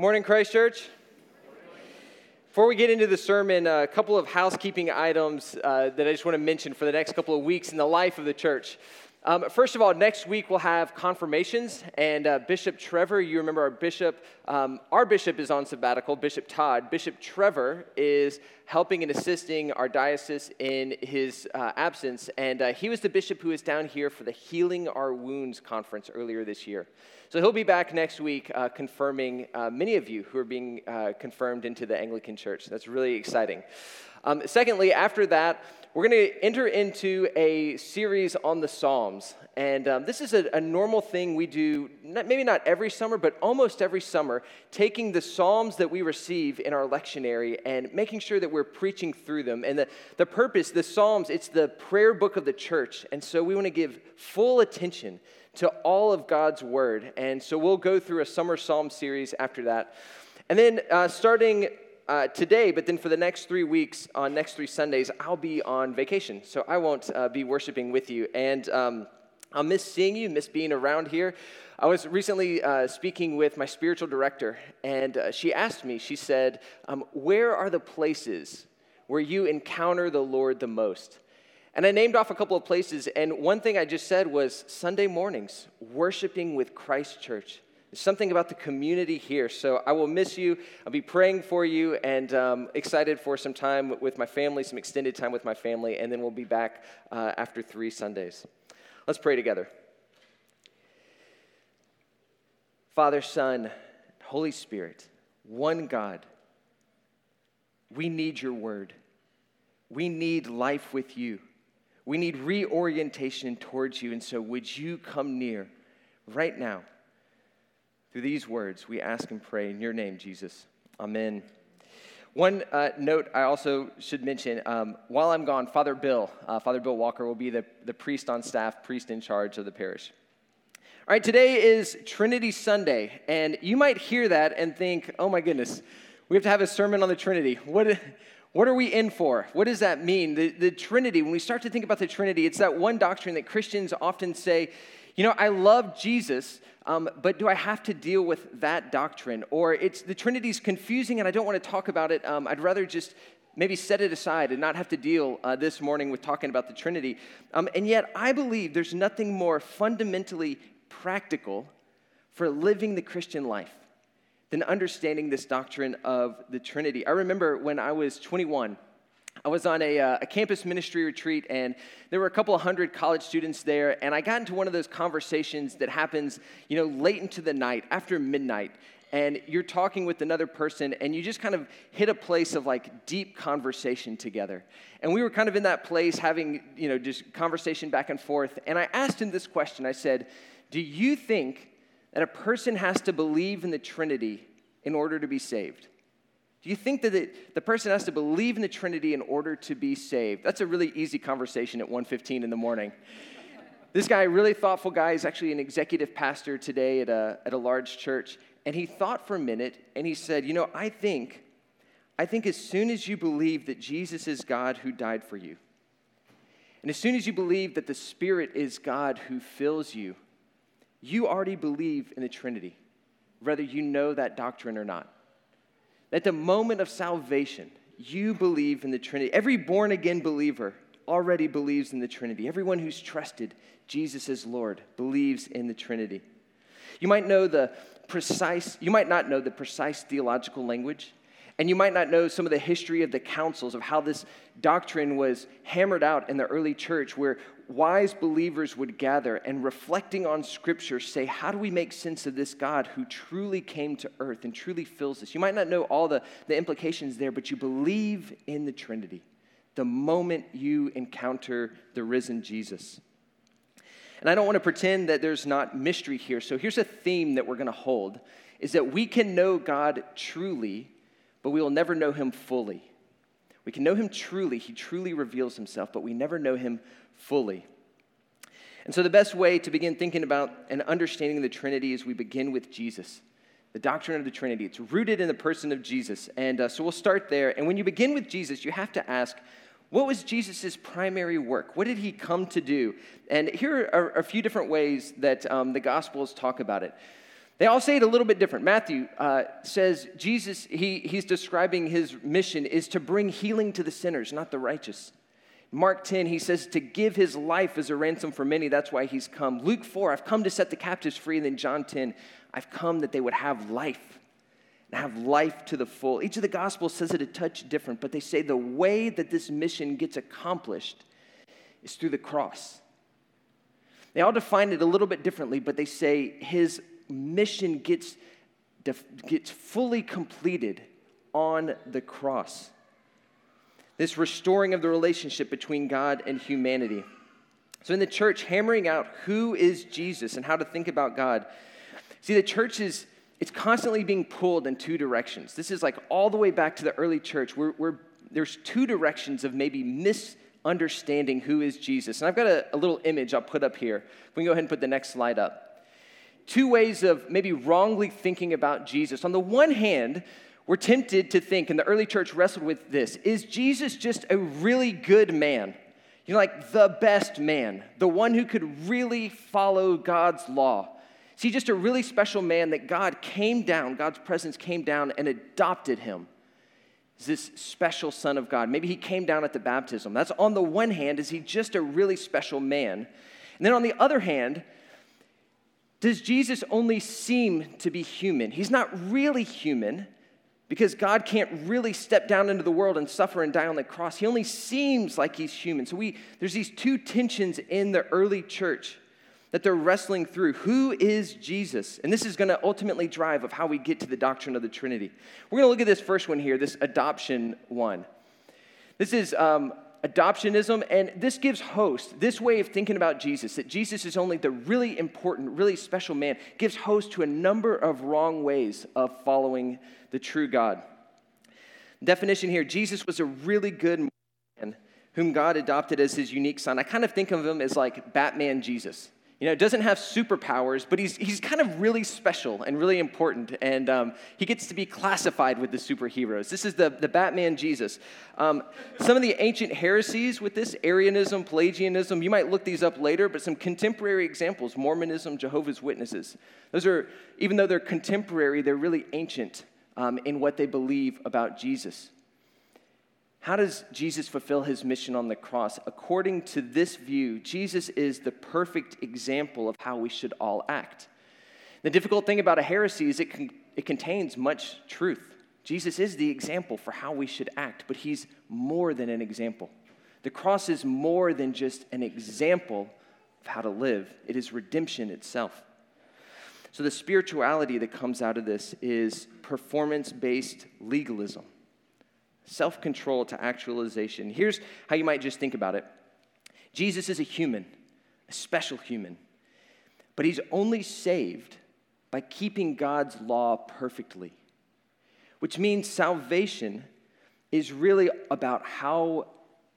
Morning, Christ Church. Before we get into the sermon, a couple of housekeeping items uh, that I just want to mention for the next couple of weeks in the life of the church. Um, first of all, next week we'll have confirmations, and uh, Bishop Trevor, you remember our bishop, um, our bishop is on sabbatical, Bishop Todd. Bishop Trevor is helping and assisting our diocese in his uh, absence, and uh, he was the bishop who was down here for the Healing Our Wounds conference earlier this year. So he'll be back next week uh, confirming uh, many of you who are being uh, confirmed into the Anglican Church. That's really exciting. Um, secondly, after that, we're going to enter into a series on the Psalms. And um, this is a, a, normal thing we do, not, maybe not every summer, but almost every summer, taking the Psalms that we receive in our lectionary and making sure that we're preaching through them. And the, the purpose, the Psalms, it's the prayer book of the church. And so we want to give full attention to all of God's word. And so we'll go through a summer Psalm series after that. And then uh, starting uh, today, but then for the next three weeks, on next three Sundays, I'll be on vacation. So I won't uh, be worshiping with you. And um, I'll miss seeing you, miss being around here. I was recently uh, speaking with my spiritual director, and uh, she asked me, she said, um, Where are the places where you encounter the Lord the most? And I named off a couple of places, and one thing I just said was Sunday mornings, worshiping with Christ Church. There's something about the community here. So I will miss you. I'll be praying for you and um, excited for some time with my family, some extended time with my family, and then we'll be back uh, after three Sundays. Let's pray together. Father, Son, Holy Spirit, one God, we need your word. We need life with you. We need reorientation towards you. And so, would you come near right now? Through these words, we ask and pray in your name, Jesus. Amen. One uh, note I also should mention um, while I'm gone, Father Bill, uh, Father Bill Walker, will be the, the priest on staff, priest in charge of the parish. All right, today is Trinity Sunday, and you might hear that and think, oh my goodness, we have to have a sermon on the Trinity. What, what are we in for? What does that mean? The, the Trinity, when we start to think about the Trinity, it's that one doctrine that Christians often say, you know, I love Jesus, um, but do I have to deal with that doctrine? Or it's the Trinity's confusing and I don't want to talk about it. Um, I'd rather just maybe set it aside and not have to deal uh, this morning with talking about the Trinity. Um, and yet, I believe there's nothing more fundamentally practical for living the Christian life than understanding this doctrine of the Trinity. I remember when I was 21. I was on a, uh, a, campus ministry retreat, and there were a couple of hundred college students there. And I got into one of those conversations that happens, you know, late into the night, after midnight. And you're talking with another person, and you just kind of hit a place of like deep conversation together. And we were kind of in that place, having, you know, just conversation back and forth. And I asked him this question I said, Do you think that a person has to believe in the Trinity in order to be saved? Do you think that the person has to believe in the Trinity in order to be saved? That's a really easy conversation at 1:15 in the morning. This guy, really thoughtful guy, is actually an executive pastor today at a, at a large church. And he thought for a minute and he said, You know, I think, I think as soon as you believe that Jesus is God who died for you, and as soon as you believe that the Spirit is God who fills you, you already believe in the Trinity, whether you know that doctrine or not. At the moment of salvation, you believe in the Trinity. Every born again believer already believes in the Trinity. Everyone who's trusted Jesus as Lord believes in the Trinity. You might know the precise, you might not know the precise theological language, and you might not know some of the history of the councils of how this doctrine was hammered out in the early church, where wise believers would gather and reflecting on Scripture say, How do we make sense of this God who truly came to earth and truly fills us? You might not know all the, the implications there, but you believe in the Trinity the moment you encounter the risen Jesus. And I don't want to pretend that there's not mystery here. So here's a theme that we're going to hold is that we can know God truly but we will never know him fully. We can know him truly, he truly reveals himself, but we never know him fully. And so, the best way to begin thinking about and understanding the Trinity is we begin with Jesus, the doctrine of the Trinity. It's rooted in the person of Jesus. And uh, so, we'll start there. And when you begin with Jesus, you have to ask, what was Jesus' primary work? What did he come to do? And here are a few different ways that um, the Gospels talk about it. They all say it a little bit different. Matthew uh, says Jesus, he, he's describing his mission is to bring healing to the sinners, not the righteous. Mark 10, he says to give his life as a ransom for many. That's why he's come. Luke 4, I've come to set the captives free. And then John 10, I've come that they would have life and have life to the full. Each of the Gospels says it a touch different, but they say the way that this mission gets accomplished is through the cross. They all define it a little bit differently, but they say his mission gets, gets fully completed on the cross. This restoring of the relationship between God and humanity. So, in the church, hammering out who is Jesus and how to think about God. See, the church is it's constantly being pulled in two directions. This is like all the way back to the early church, where, where there's two directions of maybe misunderstanding who is Jesus. And I've got a, a little image I'll put up here. We can go ahead and put the next slide up two ways of maybe wrongly thinking about Jesus. On the one hand, we're tempted to think, and the early church wrestled with this is Jesus just a really good man? You know, like the best man, the one who could really follow God's law. See, just a really special man that God came down, God's presence came down and adopted him. Is this special son of God? Maybe he came down at the baptism. That's on the one hand, is he just a really special man? And then on the other hand, does Jesus only seem to be human? He's not really human because God can't really step down into the world and suffer and die on the cross. He only seems like he's human. So we, there's these two tensions in the early church that they're wrestling through. Who is Jesus? And this is going to ultimately drive of how we get to the doctrine of the Trinity. We're going to look at this first one here, this adoption one. This is um, adoptionism, and this gives host, this way of thinking about Jesus, that Jesus is only the really important, really special man, gives host to a number of wrong ways of following the true God. Definition here Jesus was a really good man whom God adopted as his unique son. I kind of think of him as like Batman Jesus. You know, doesn't have superpowers, but he's, he's kind of really special and really important, and um, he gets to be classified with the superheroes. This is the, the Batman Jesus. Um, some of the ancient heresies with this, Arianism, Pelagianism, you might look these up later, but some contemporary examples Mormonism, Jehovah's Witnesses. Those are, even though they're contemporary, they're really ancient um, in what they believe about Jesus. How does Jesus fulfill his mission on the cross? According to this view, Jesus is the perfect example of how we should all act. The difficult thing about a heresy is it, con- it contains much truth. Jesus is the example for how we should act, but he's more than an example. The cross is more than just an example of how to live, it is redemption itself. So, the spirituality that comes out of this is performance based legalism self control to actualization. Here's how you might just think about it Jesus is a human, a special human, but he's only saved by keeping God's law perfectly, which means salvation is really about how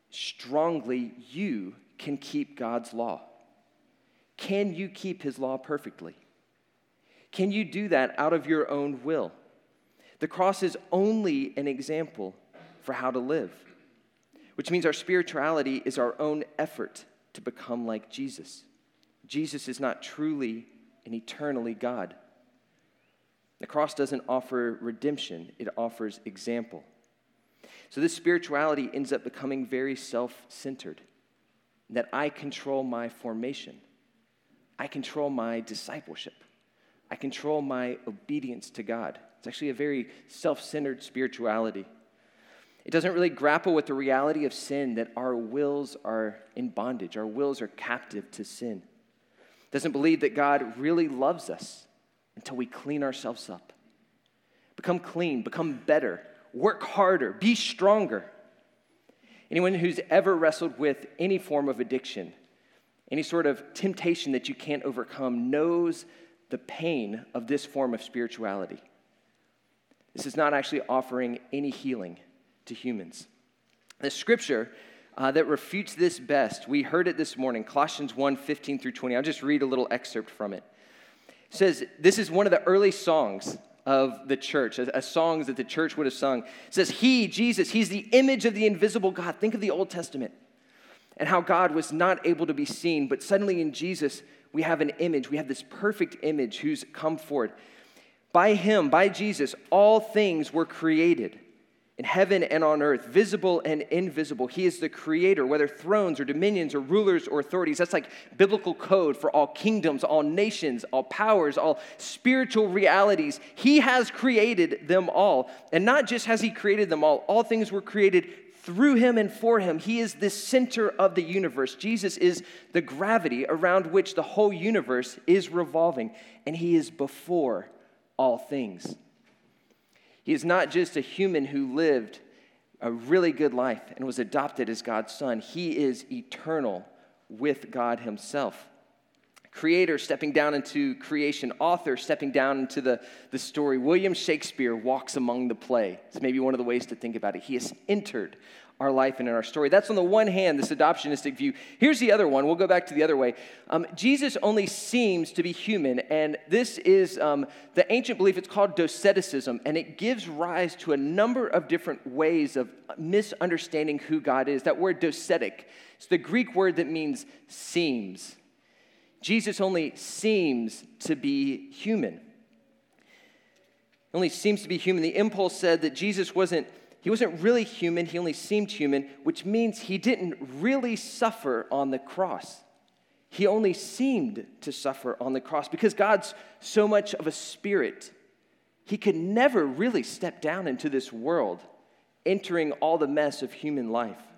strongly you can keep God's law. Can you keep his law perfectly? Can you do that out of your own will? The cross is only an example for how to live, which means our spirituality is our own effort to become like Jesus. Jesus is not truly and eternally God. The cross doesn't offer redemption, it offers example. So, this spirituality ends up becoming very self centered, that I control my formation, I control my discipleship, I control my obedience to God. It's actually a very self centered spirituality. It doesn't really grapple with the reality of sin that our wills are in bondage, our wills are captive to sin. It doesn't believe that God really loves us until we clean ourselves up. Become clean, become better, work harder, be stronger. Anyone who's ever wrestled with any form of addiction, any sort of temptation that you can't overcome, knows the pain of this form of spirituality. This is not actually offering any healing to humans. The scripture uh, that refutes this best, we heard it this morning, Colossians 1 15 through 20. I'll just read a little excerpt from it. It says, This is one of the early songs of the church, a, a songs that the church would have sung. It says, He, Jesus, He's the image of the invisible God. Think of the Old Testament and how God was not able to be seen, but suddenly in Jesus, we have an image. We have this perfect image who's come forward. By him, by Jesus, all things were created in heaven and on earth, visible and invisible. He is the creator, whether thrones or dominions or rulers or authorities. That's like biblical code for all kingdoms, all nations, all powers, all spiritual realities. He has created them all. And not just has He created them all, all things were created through Him and for Him. He is the center of the universe. Jesus is the gravity around which the whole universe is revolving, and He is before all things. He is not just a human who lived a really good life and was adopted as God's son, he is eternal with God himself. Creator stepping down into creation, author stepping down into the, the story. William Shakespeare walks among the play. It's maybe one of the ways to think about it. He has entered our life and in our story. That's on the one hand, this adoptionistic view. Here's the other one. We'll go back to the other way. Um, Jesus only seems to be human, and this is um, the ancient belief. It's called doceticism, and it gives rise to a number of different ways of misunderstanding who God is. That word docetic, it's the Greek word that means seems. Jesus only seems to be human. Only seems to be human. The impulse said that Jesus wasn't he wasn't really human, he only seemed human, which means he didn't really suffer on the cross. He only seemed to suffer on the cross because God's so much of a spirit. He could never really step down into this world, entering all the mess of human life.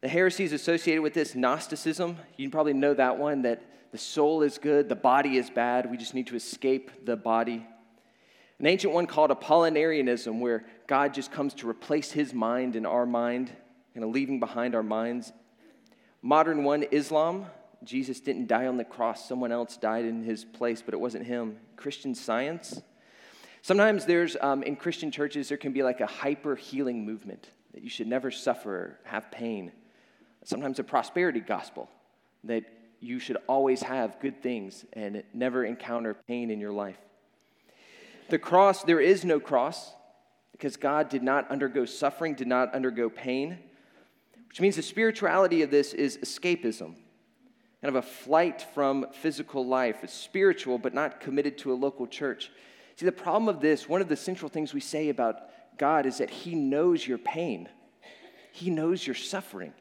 The heresies associated with this, Gnosticism, you probably know that one that the soul is good, the body is bad, we just need to escape the body. An ancient one called Apollinarianism, where God just comes to replace his mind in our mind, kind of leaving behind our minds. Modern one, Islam. Jesus didn't die on the cross, someone else died in his place, but it wasn't him. Christian science. Sometimes there's, um, in Christian churches, there can be like a hyper healing movement that you should never suffer, have pain. Sometimes a prosperity gospel that you should always have good things and never encounter pain in your life. The cross, there is no cross because God did not undergo suffering, did not undergo pain, which means the spirituality of this is escapism, kind of a flight from physical life. It's spiritual, but not committed to a local church. See, the problem of this, one of the central things we say about God is that He knows your pain, He knows your suffering.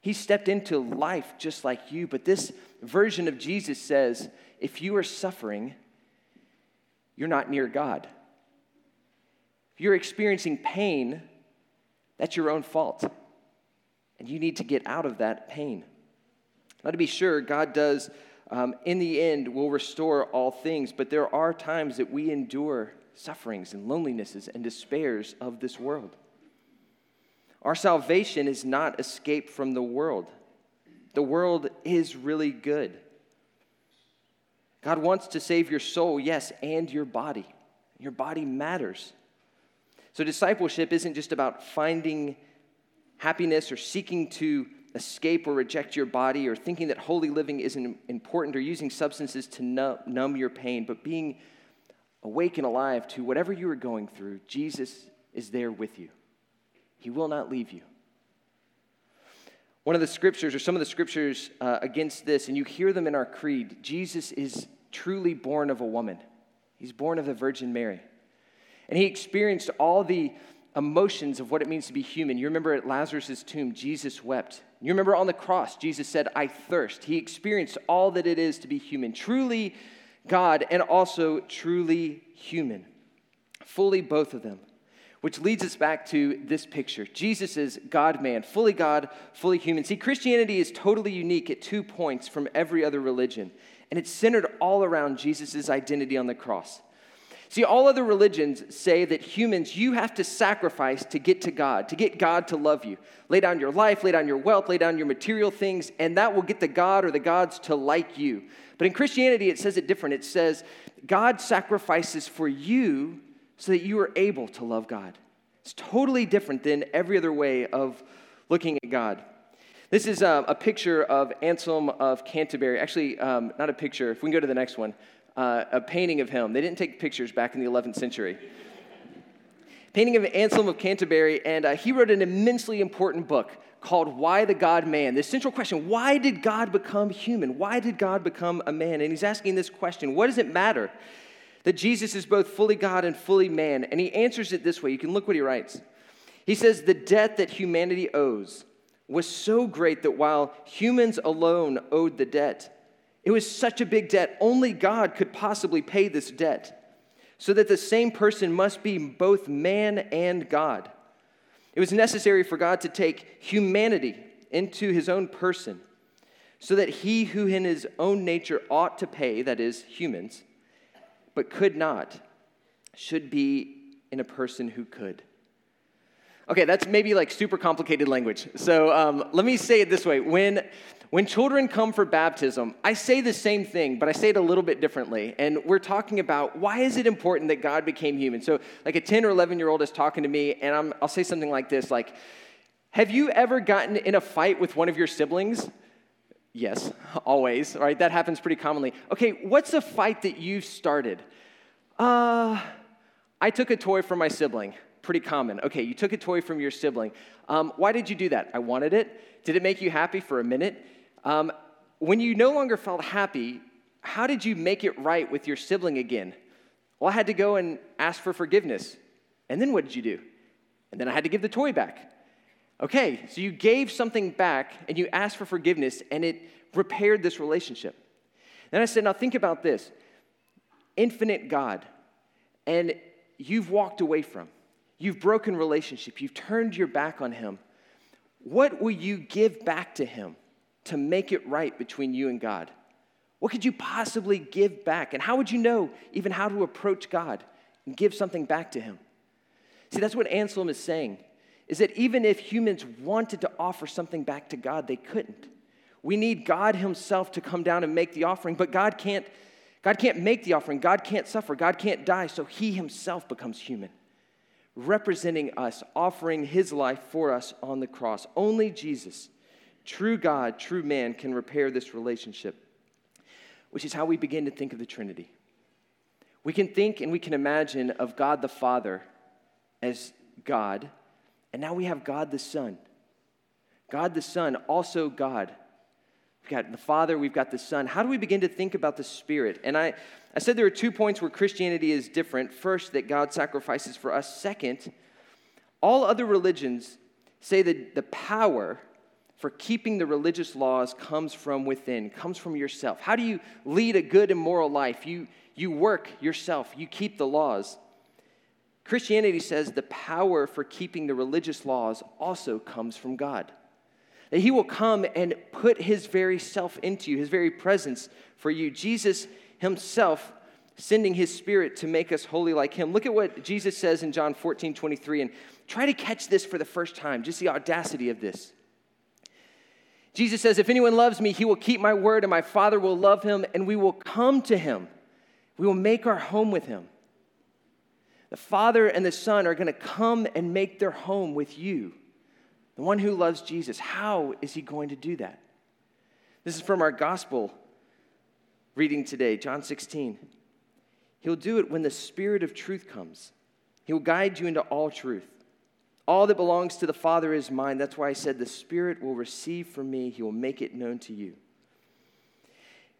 He stepped into life just like you, but this version of Jesus says if you are suffering, you're not near God. If you're experiencing pain, that's your own fault. And you need to get out of that pain. Now, to be sure, God does, um, in the end, will restore all things, but there are times that we endure sufferings and lonelinesses and despairs of this world. Our salvation is not escape from the world. The world is really good. God wants to save your soul, yes, and your body. Your body matters. So, discipleship isn't just about finding happiness or seeking to escape or reject your body or thinking that holy living isn't important or using substances to numb your pain, but being awake and alive to whatever you are going through, Jesus is there with you. He will not leave you. One of the scriptures, or some of the scriptures uh, against this, and you hear them in our creed Jesus is truly born of a woman. He's born of the Virgin Mary. And he experienced all the emotions of what it means to be human. You remember at Lazarus' tomb, Jesus wept. You remember on the cross, Jesus said, I thirst. He experienced all that it is to be human, truly God and also truly human. Fully both of them which leads us back to this picture. Jesus is God man, fully God, fully human. See, Christianity is totally unique at two points from every other religion, and it's centered all around Jesus' identity on the cross. See, all other religions say that humans, you have to sacrifice to get to God, to get God to love you. Lay down your life, lay down your wealth, lay down your material things, and that will get the God or the gods to like you. But in Christianity, it says it different. It says, God sacrifices for you so that you are able to love God. It's totally different than every other way of looking at God. This is uh, a picture of Anselm of Canterbury. Actually, um, not a picture. If we can go to the next one, uh, a painting of him. They didn't take pictures back in the 11th century. painting of Anselm of Canterbury, and uh, he wrote an immensely important book called Why the God Man. This central question why did God become human? Why did God become a man? And he's asking this question What does it matter that Jesus is both fully God and fully man? And he answers it this way. You can look what he writes. He says, The debt that humanity owes was so great that while humans alone owed the debt, it was such a big debt, only God could possibly pay this debt. So that the same person must be both man and God. It was necessary for God to take humanity into his own person, so that he who in his own nature ought to pay, that is, humans, but could not, should be in a person who could. Okay, that's maybe like super complicated language. So um, let me say it this way. When, when children come for baptism, I say the same thing, but I say it a little bit differently. And we're talking about why is it important that God became human? So, like a 10 or 11 year old is talking to me, and I'm, I'll say something like this like, Have you ever gotten in a fight with one of your siblings? Yes, always, right? That happens pretty commonly. Okay, what's a fight that you've started? Uh, I took a toy from my sibling pretty common. Okay, you took a toy from your sibling. Um, why did you do that? I wanted it. Did it make you happy for a minute? Um, when you no longer felt happy, how did you make it right with your sibling again? Well, I had to go and ask for forgiveness. And then what did you do? And then I had to give the toy back. Okay, so you gave something back and you asked for forgiveness and it repaired this relationship. Then I said, now think about this infinite God, and you've walked away from. You've broken relationship. You've turned your back on him. What will you give back to him to make it right between you and God? What could you possibly give back? And how would you know even how to approach God and give something back to him? See, that's what Anselm is saying, is that even if humans wanted to offer something back to God, they couldn't. We need God himself to come down and make the offering, but God can't, God can't make the offering. God can't suffer. God can't die, so he himself becomes human representing us, offering his life for us on the cross. Only Jesus, true God, true man, can repair this relationship, which is how we begin to think of the Trinity. We can think and we can imagine of God the Father as God, and now we have God the Son. God the Son, also God. We've got the Father, we've got the Son. How do we begin to think about the Spirit? And I, I said there are two points where Christianity is different. First, that God sacrifices for us. Second, all other religions say that the power for keeping the religious laws comes from within, comes from yourself. How do you lead a good and moral life? You, you work yourself, you keep the laws. Christianity says the power for keeping the religious laws also comes from God. That He will come and put His very self into you, His very presence for you. Jesus himself sending his spirit to make us holy like him. Look at what Jesus says in John 14, 23, and try to catch this for the first time, just the audacity of this. Jesus says, If anyone loves me, he will keep my word, and my Father will love him, and we will come to him. We will make our home with him. The Father and the Son are going to come and make their home with you. The one who loves Jesus. How is he going to do that? This is from our gospel reading today, John 16. He'll do it when the Spirit of truth comes. He will guide you into all truth. All that belongs to the Father is mine. That's why I said, The Spirit will receive from me, He will make it known to you.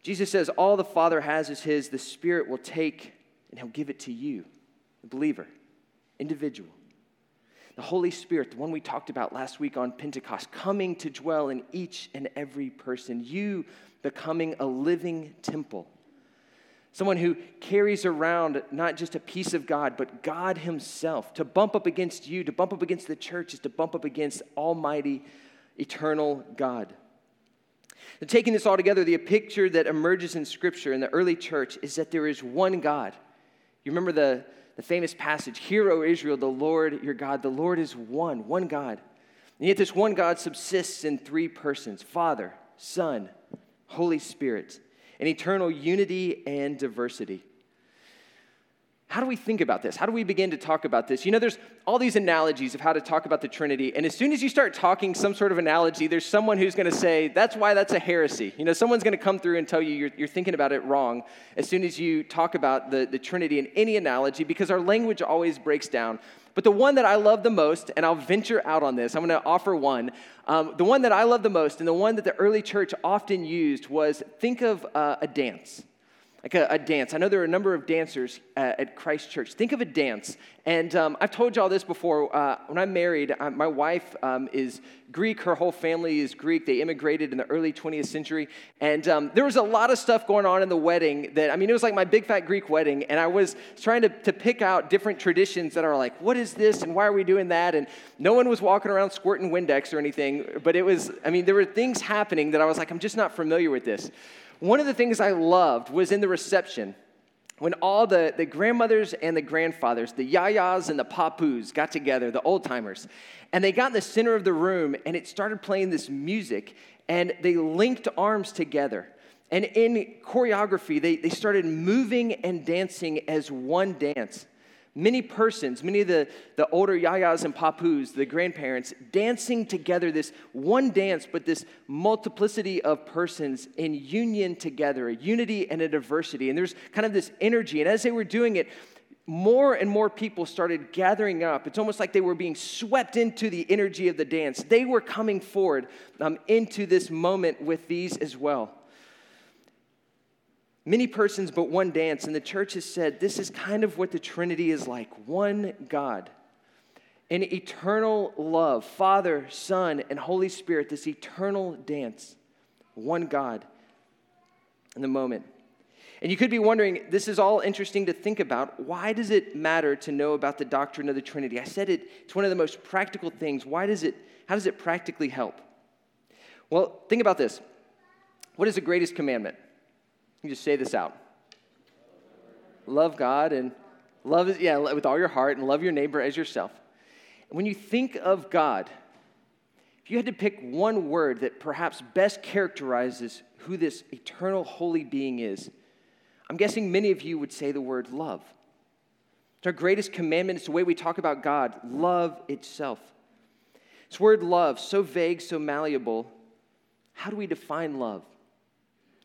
Jesus says, All the Father has is His. The Spirit will take and He'll give it to you, the believer, individual. The Holy Spirit, the one we talked about last week on Pentecost, coming to dwell in each and every person. You becoming a living temple. Someone who carries around not just a piece of God, but God Himself. To bump up against you, to bump up against the church, is to bump up against Almighty, eternal God. Taking this all together, the picture that emerges in Scripture in the early church is that there is one God. You remember the, the famous passage, Hear, O Israel, the Lord your God. The Lord is one, one God. And yet, this one God subsists in three persons Father, Son, Holy Spirit, in eternal unity and diversity. How do we think about this? How do we begin to talk about this? You know, there's all these analogies of how to talk about the Trinity. And as soon as you start talking some sort of analogy, there's someone who's going to say, that's why that's a heresy. You know, someone's going to come through and tell you you're, you're, thinking about it wrong as soon as you talk about the, the Trinity in any analogy because our language always breaks down. But the one that I love the most, and I'll venture out on this, I'm going to offer one. Um, the one that I love the most, and the one that the early church often used was think of uh, a dance like a, a, dance. I know there are a number of dancers uh, at Christ Church. Think of a dance. And um, I've told you all this before. Uh, when I'm married, uh, my wife um, is Greek. Her whole family is Greek. They immigrated in the early 20th century. And um, there was a lot of stuff going on in the wedding that, I mean, it was like my big fat Greek wedding. And I was trying to, to pick out different traditions that are like, what is this? And why are we doing that? And no one was walking around squirting Windex or anything. But it was, I mean, there were things happening that I was like, I'm just not familiar with this. One of the things I loved was in the reception when all the, the grandmothers and the grandfathers, the yayas and the papus got together, the old timers, and they got in the center of the room and it started playing this music and they linked arms together. And in choreography, they, they started moving and dancing as one dance many persons, many of the, the older yayas and papus, the grandparents, dancing together this one dance, but this multiplicity of persons in union together, a unity and a diversity. And there's kind of this energy. And as they were doing it, more and more people started gathering up. It's almost like they were being swept into the energy of the dance. They were coming forward um, into this moment with these as well. Many persons, but one dance. And the church has said this is kind of what the Trinity is like one God. An eternal love, Father, Son, and Holy Spirit, this eternal dance, one God in the moment. And you could be wondering, this is all interesting to think about. Why does it matter to know about the doctrine of the Trinity? I said it, it's one of the most practical things. Why does it, how does it practically help? Well, think about this. What is the greatest commandment? You just say this out. Love God and love, is, yeah, with all your heart and love your neighbor as yourself. When you think of God, if you had to pick one word that perhaps best characterizes who this eternal holy being is, I'm guessing many of you would say the word love. It's our greatest commandment. It's the way we talk about God, love itself. This word love, so vague, so malleable. How do we define love?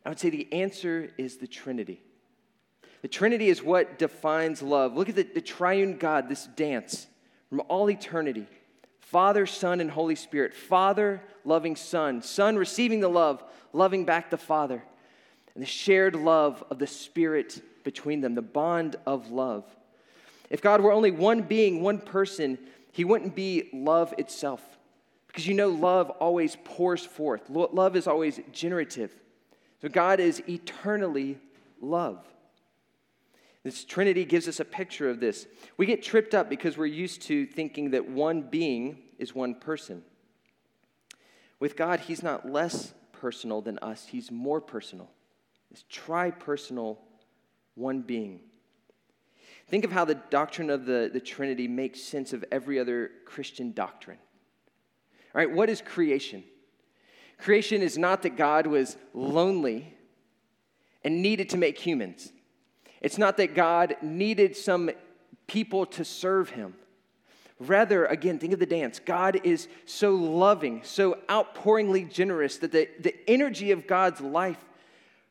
I would say the answer is the Trinity. The Trinity is what defines love. Look at the, the triune God, this dance from all eternity Father, Son, and Holy Spirit. Father, loving Son. Son receiving the love, loving back the Father. And the shared love of the Spirit between them, the bond of love. If God were only one being, one person, he wouldn't be love itself. Because you know, love always pours forth, love is always generative. So God is eternally love. This Trinity gives us a picture of this. We get tripped up because we're used to thinking that one being is one person. With God, He's not less personal than us, He's more personal. This tri personal one being. Think of how the doctrine of the, the Trinity makes sense of every other Christian doctrine. All right, what is creation? Creation is not that God was lonely and needed to make humans. It's not that God needed some people to serve him. Rather, again, think of the dance. God is so loving, so outpouringly generous that the, the energy of God's life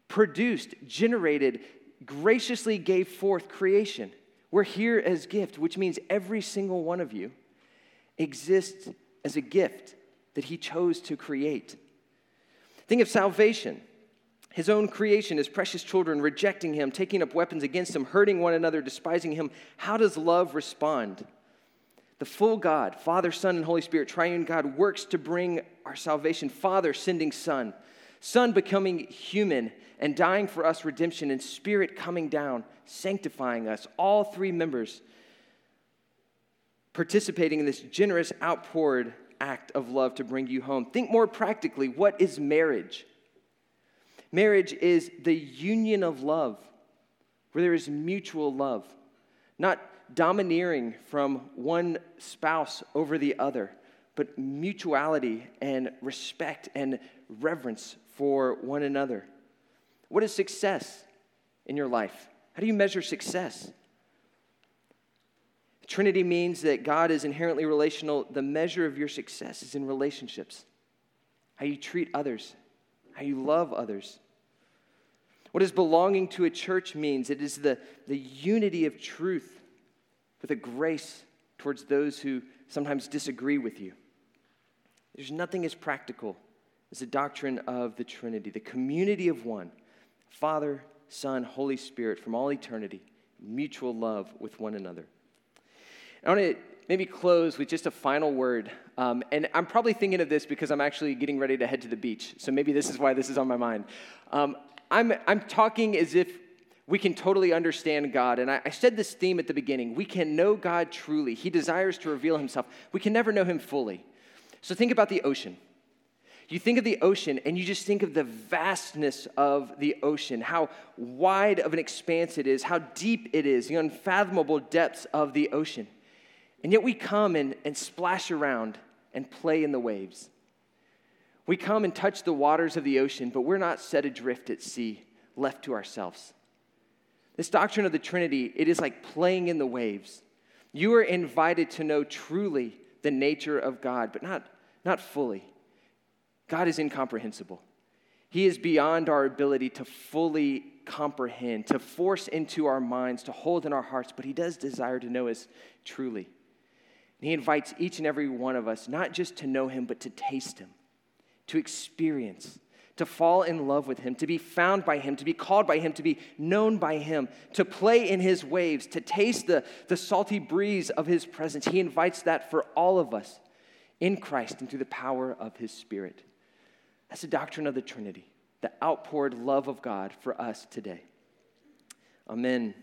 produced, generated, graciously gave forth creation. We're here as gift, which means every single one of you exists as a gift that He chose to create. Think of salvation. His own creation, his precious children rejecting him, taking up weapons against him, hurting one another, despising him. How does love respond? The full God, Father, Son, and Holy Spirit, triune God, works to bring our salvation. Father sending Son, Son becoming human and dying for us redemption, and Spirit coming down, sanctifying us. All three members participating in this generous outpoured act of love to bring you home. Think more practically what is marriage? Marriage is the union of love, where there is mutual love, not domineering from one spouse over the other, but mutuality and respect and reverence for one another. What is success in your life? How do you measure success? Trinity means that God is inherently relational. The measure of your success is in relationships, how you treat others, how you love others. What does belonging to a church means? It is the, the unity of truth with a grace towards those who sometimes disagree with you. There's nothing as practical as the doctrine of the Trinity, the community of one Father, Son, Holy Spirit from all eternity, mutual love with one another. I want to maybe close with just a final word. Um, and I'm probably thinking of this because I'm actually getting ready to head to the beach. So maybe this is why this is on my mind. Um, I'm, I'm talking as if we can totally understand God. And I, I said this theme at the beginning we can know God truly. He desires to reveal himself. We can never know him fully. So think about the ocean. You think of the ocean and you just think of the vastness of the ocean, how wide of an expanse it is, how deep it is, the unfathomable depths of the ocean. And yet we come and, and splash around and play in the waves. We come and touch the waters of the ocean, but we're not set adrift at sea, left to ourselves. This doctrine of the Trinity, it is like playing in the waves. You are invited to know truly the nature of God, but not, not fully. God is incomprehensible. He is beyond our ability to fully comprehend, to force into our minds, to hold in our hearts, but He does desire to know us truly. He invites each and every one of us not just to know Him, but to taste Him, to experience, to fall in love with Him, to be found by Him, to be called by Him, to be known by Him, to play in His waves, to taste the, the salty breeze of His presence. He invites that for all of us in Christ and through the power of His Spirit. That's the doctrine of the Trinity, the outpoured love of God for us today. Amen.